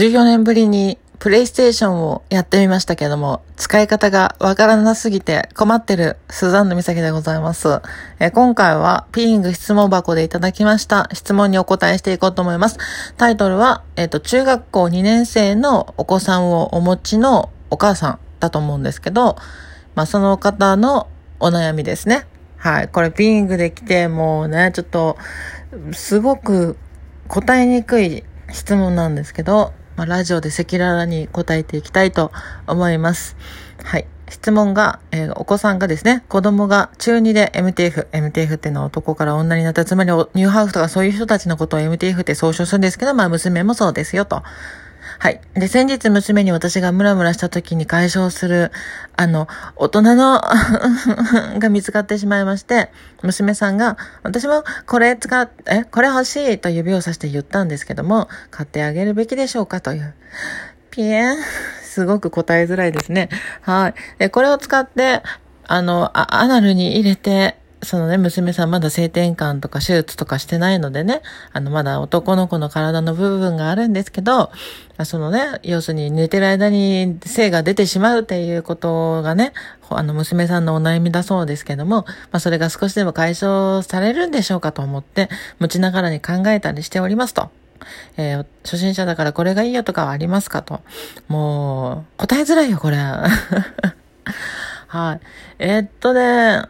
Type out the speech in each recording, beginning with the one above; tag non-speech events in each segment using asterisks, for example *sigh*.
14年ぶりにプレイステーションをやってみましたけども、使い方がわからなすぎて困ってるスザンヌ美咲でございます。え今回はピーイング質問箱でいただきました質問にお答えしていこうと思います。タイトルは、えっ、と、中学校2年生のお子さんをお持ちのお母さんだと思うんですけど、まあ、その方のお悩みですね。はい。これピーングで来て、もうね、ちょっと、すごく答えにくい質問なんですけど、まあ、ラジオで赤裸々に答えていきたいと思います。はい。質問が、えー、お子さんがですね、子供が中2で MTF、MTF っていうのは男から女になった、つまりニューハーフとかそういう人たちのことを MTF って総称するんですけど、まあ娘もそうですよと。はい。で、先日娘に私がムラムラした時に解消する、あの、大人の *laughs* が見つかってしまいまして、娘さんが、私もこれ使っ、え、これ欲しいと指をさして言ったんですけども、買ってあげるべきでしょうかという。ピエン。すごく答えづらいですね。はい。で、これを使って、あの、アナルに入れて、そのね、娘さんまだ性転換とか手術とかしてないのでね、あの、まだ男の子の体の部分があるんですけど、そのね、要するに寝てる間に性が出てしまうっていうことがね、あの、娘さんのお悩みだそうですけども、まあ、それが少しでも解消されるんでしょうかと思って、持ちながらに考えたりしておりますと。えー、初心者だからこれがいいよとかはありますかと。もう、答えづらいよ、これ。*laughs* はい。えー、っとね、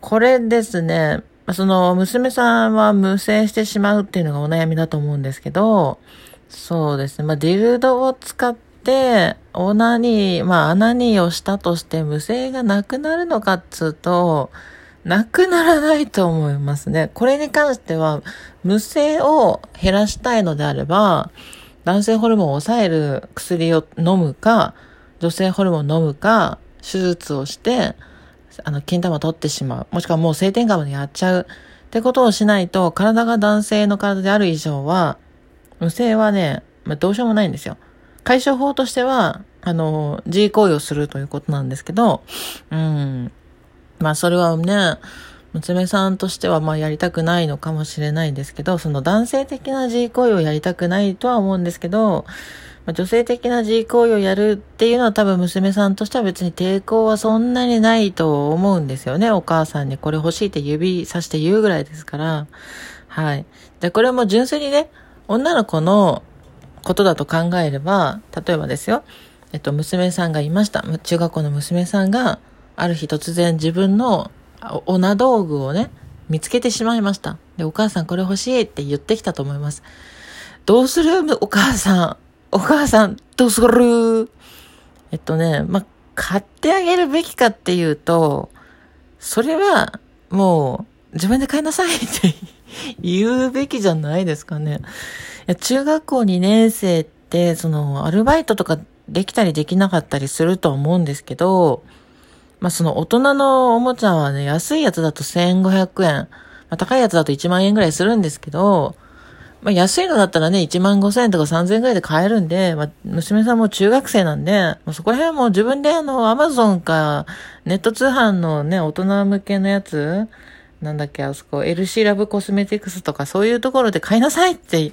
これですね、その娘さんは無精してしまうっていうのがお悩みだと思うんですけど、そうですね、まあ、ディルドを使って、オナニー、まあ、穴にをしたとして無精がなくなるのかっつうと、なくならないと思いますね。これに関しては、無精を減らしたいのであれば、男性ホルモンを抑える薬を飲むか、女性ホルモンを飲むか、手術をして、あの、金玉取ってしまう。もしくはもう性転換までやっちゃう。ってことをしないと、体が男性の体である以上は、無性はね、まあ、どうしようもないんですよ。解消法としては、あの、G 行為をするということなんですけど、うん。まあ、それはね、娘さんとしてはまあやりたくないのかもしれないんですけど、その男性的な G 行為をやりたくないとは思うんですけど、まあ、女性的な G 行為をやるっていうのは多分娘さんとしては別に抵抗はそんなにないと思うんですよね。お母さんにこれ欲しいって指さして言うぐらいですから。はい。で、これも純粋にね、女の子のことだと考えれば、例えばですよ。えっと、娘さんがいました。中学校の娘さんが、ある日突然自分のオナ道具をね、見つけてしまいました。で、お母さんこれ欲しいって言ってきたと思います。どうする？お母さん。お母さん、どうする？えっとね、まあ買ってあげるべきかっていうと、それは、もう、自分で買いなさい *laughs* って言うべきじゃないですかね。中学校2年生って、その、アルバイトとかできたりできなかったりすると思うんですけど、まあ、その大人のおもちゃはね、安いやつだと1500円、まあ、高いやつだと1万円ぐらいするんですけど、まあ、安いのだったらね、1万5千円とか3千円ぐらいで買えるんで、まあ、娘さんも中学生なんで、まあ、そこら辺はもう自分であの、アマゾンか、ネット通販のね、大人向けのやつ、なんだっけ、あそこ、LC ラブコスメティクスとかそういうところで買いなさいって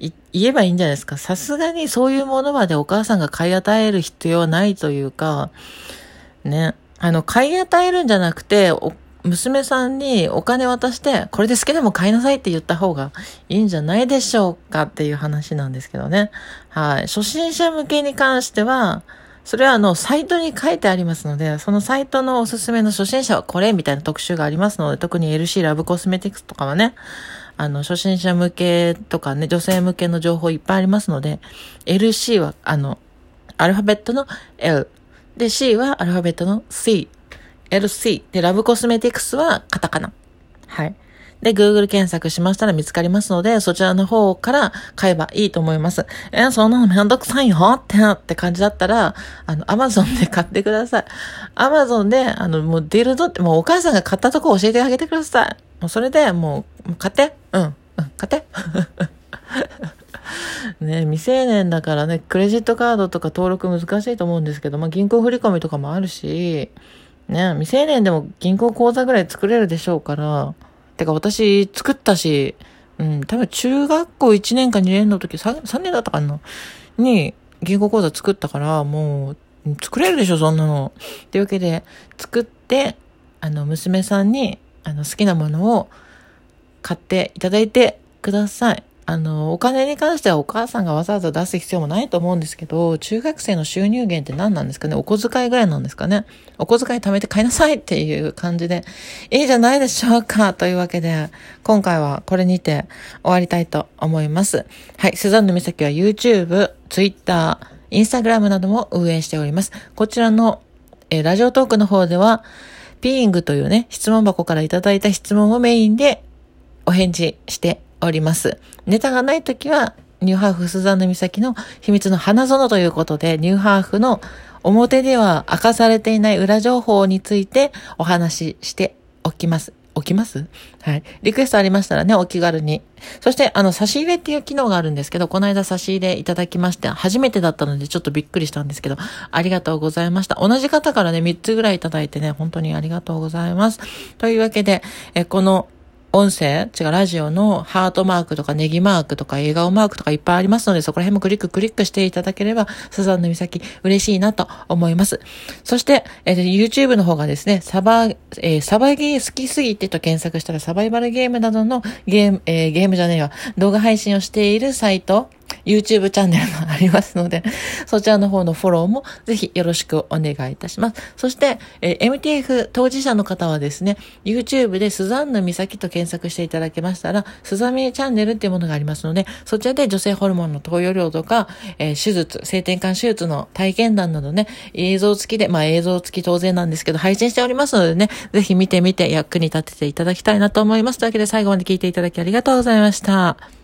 言えばいいんじゃないですか。さすがにそういうものまでお母さんが買い与える必要はないというか、ね、あの、買い与えるんじゃなくて、娘さんにお金渡して、これで好きでも買いなさいって言った方がいいんじゃないでしょうかっていう話なんですけどね。はい。初心者向けに関しては、それはあの、サイトに書いてありますので、そのサイトのおすすめの初心者はこれみたいな特集がありますので、特に LC ラブコスメティクスとかはね、あの、初心者向けとかね、女性向けの情報いっぱいありますので、LC は、あの、アルファベットの L。で、C はアルファベットの C。LC。で、ラブコスメティクスはカタカナ。はい。で、Google 検索しましたら見つかりますので、そちらの方から買えばいいと思います。え、そんなのめんどくさいよってなって感じだったら、あの、Amazon で買ってください。Amazon で、あの、もうディルドって、もうお母さんが買ったとこ教えてあげてください。もうそれで、もう、もう買って。うん。うん、買って。*laughs* ね、未成年だからね、クレジットカードとか登録難しいと思うんですけど、まあ、銀行振込とかもあるし、ね、未成年でも銀行口座ぐらい作れるでしょうから、てか私作ったし、うん、多分中学校1年か2年の時3、3年だったかな？に銀行口座作ったから、もう、作れるでしょ、そんなの。というわけで、作って、あの、娘さんに、あの、好きなものを買っていただいてください。あの、お金に関してはお母さんがわざわざ出す必要もないと思うんですけど、中学生の収入源って何なんですかね？お小遣いぐらいなんですかね？お小遣い貯めて買いなさいっていう感じで、いいじゃないでしょうかというわけで、今回はこれにて終わりたいと思います。はい、スザンヌ美咲は YouTube、Twitter、Instagram なども運営しております。こちらの、え、ラジオトークの方では、ピーイングというね、質問箱からいただいた質問をメインでお返事しております。ネタがないときは、ニューハーフスザンヌ岬の秘密の花園ということで、ニューハーフの表では明かされていない裏情報についてお話ししておきます。起きます？はい。リクエストありましたらね、お気軽に。そして、あの、差し入れっていう機能があるんですけど、この間差し入れいただきまして、初めてだったのでちょっとびっくりしたんですけど、ありがとうございました。同じ方からね、3つぐらいいただいてね、本当にありがとうございます。というわけで、え、この、音声、違う、ラジオのハートマークとかネギマークとか笑顔マークとかいっぱいありますので、そこら辺もクリッククリックしていただければ、スザンヌ岬嬉しいなと思います。そして、えー、YouTube の方がですね、サバ、えー、サバゲー好きすぎてと検索したらサバイバルゲームなどのゲーム、えー、ゲームじゃねえわ、動画配信をしているサイト、YouTube チャンネルがありますので、*laughs* そちらの方のフォローもぜひよろしくお願いいたします。そして、え、MTF 当事者の方はですね、YouTube でスザンヌ美咲と検索していただけましたら、スザミチャンネルっていうものがありますので、そちらで女性ホルモンの投与量とか、えー、手術、性転換手術の体験談などね、映像付きで、まあ映像付き当然なんですけど、配信しておりますのでね、ぜひ見てみて役に立てていただきたいなと思います。というわけで最後まで聞いていただきありがとうございました。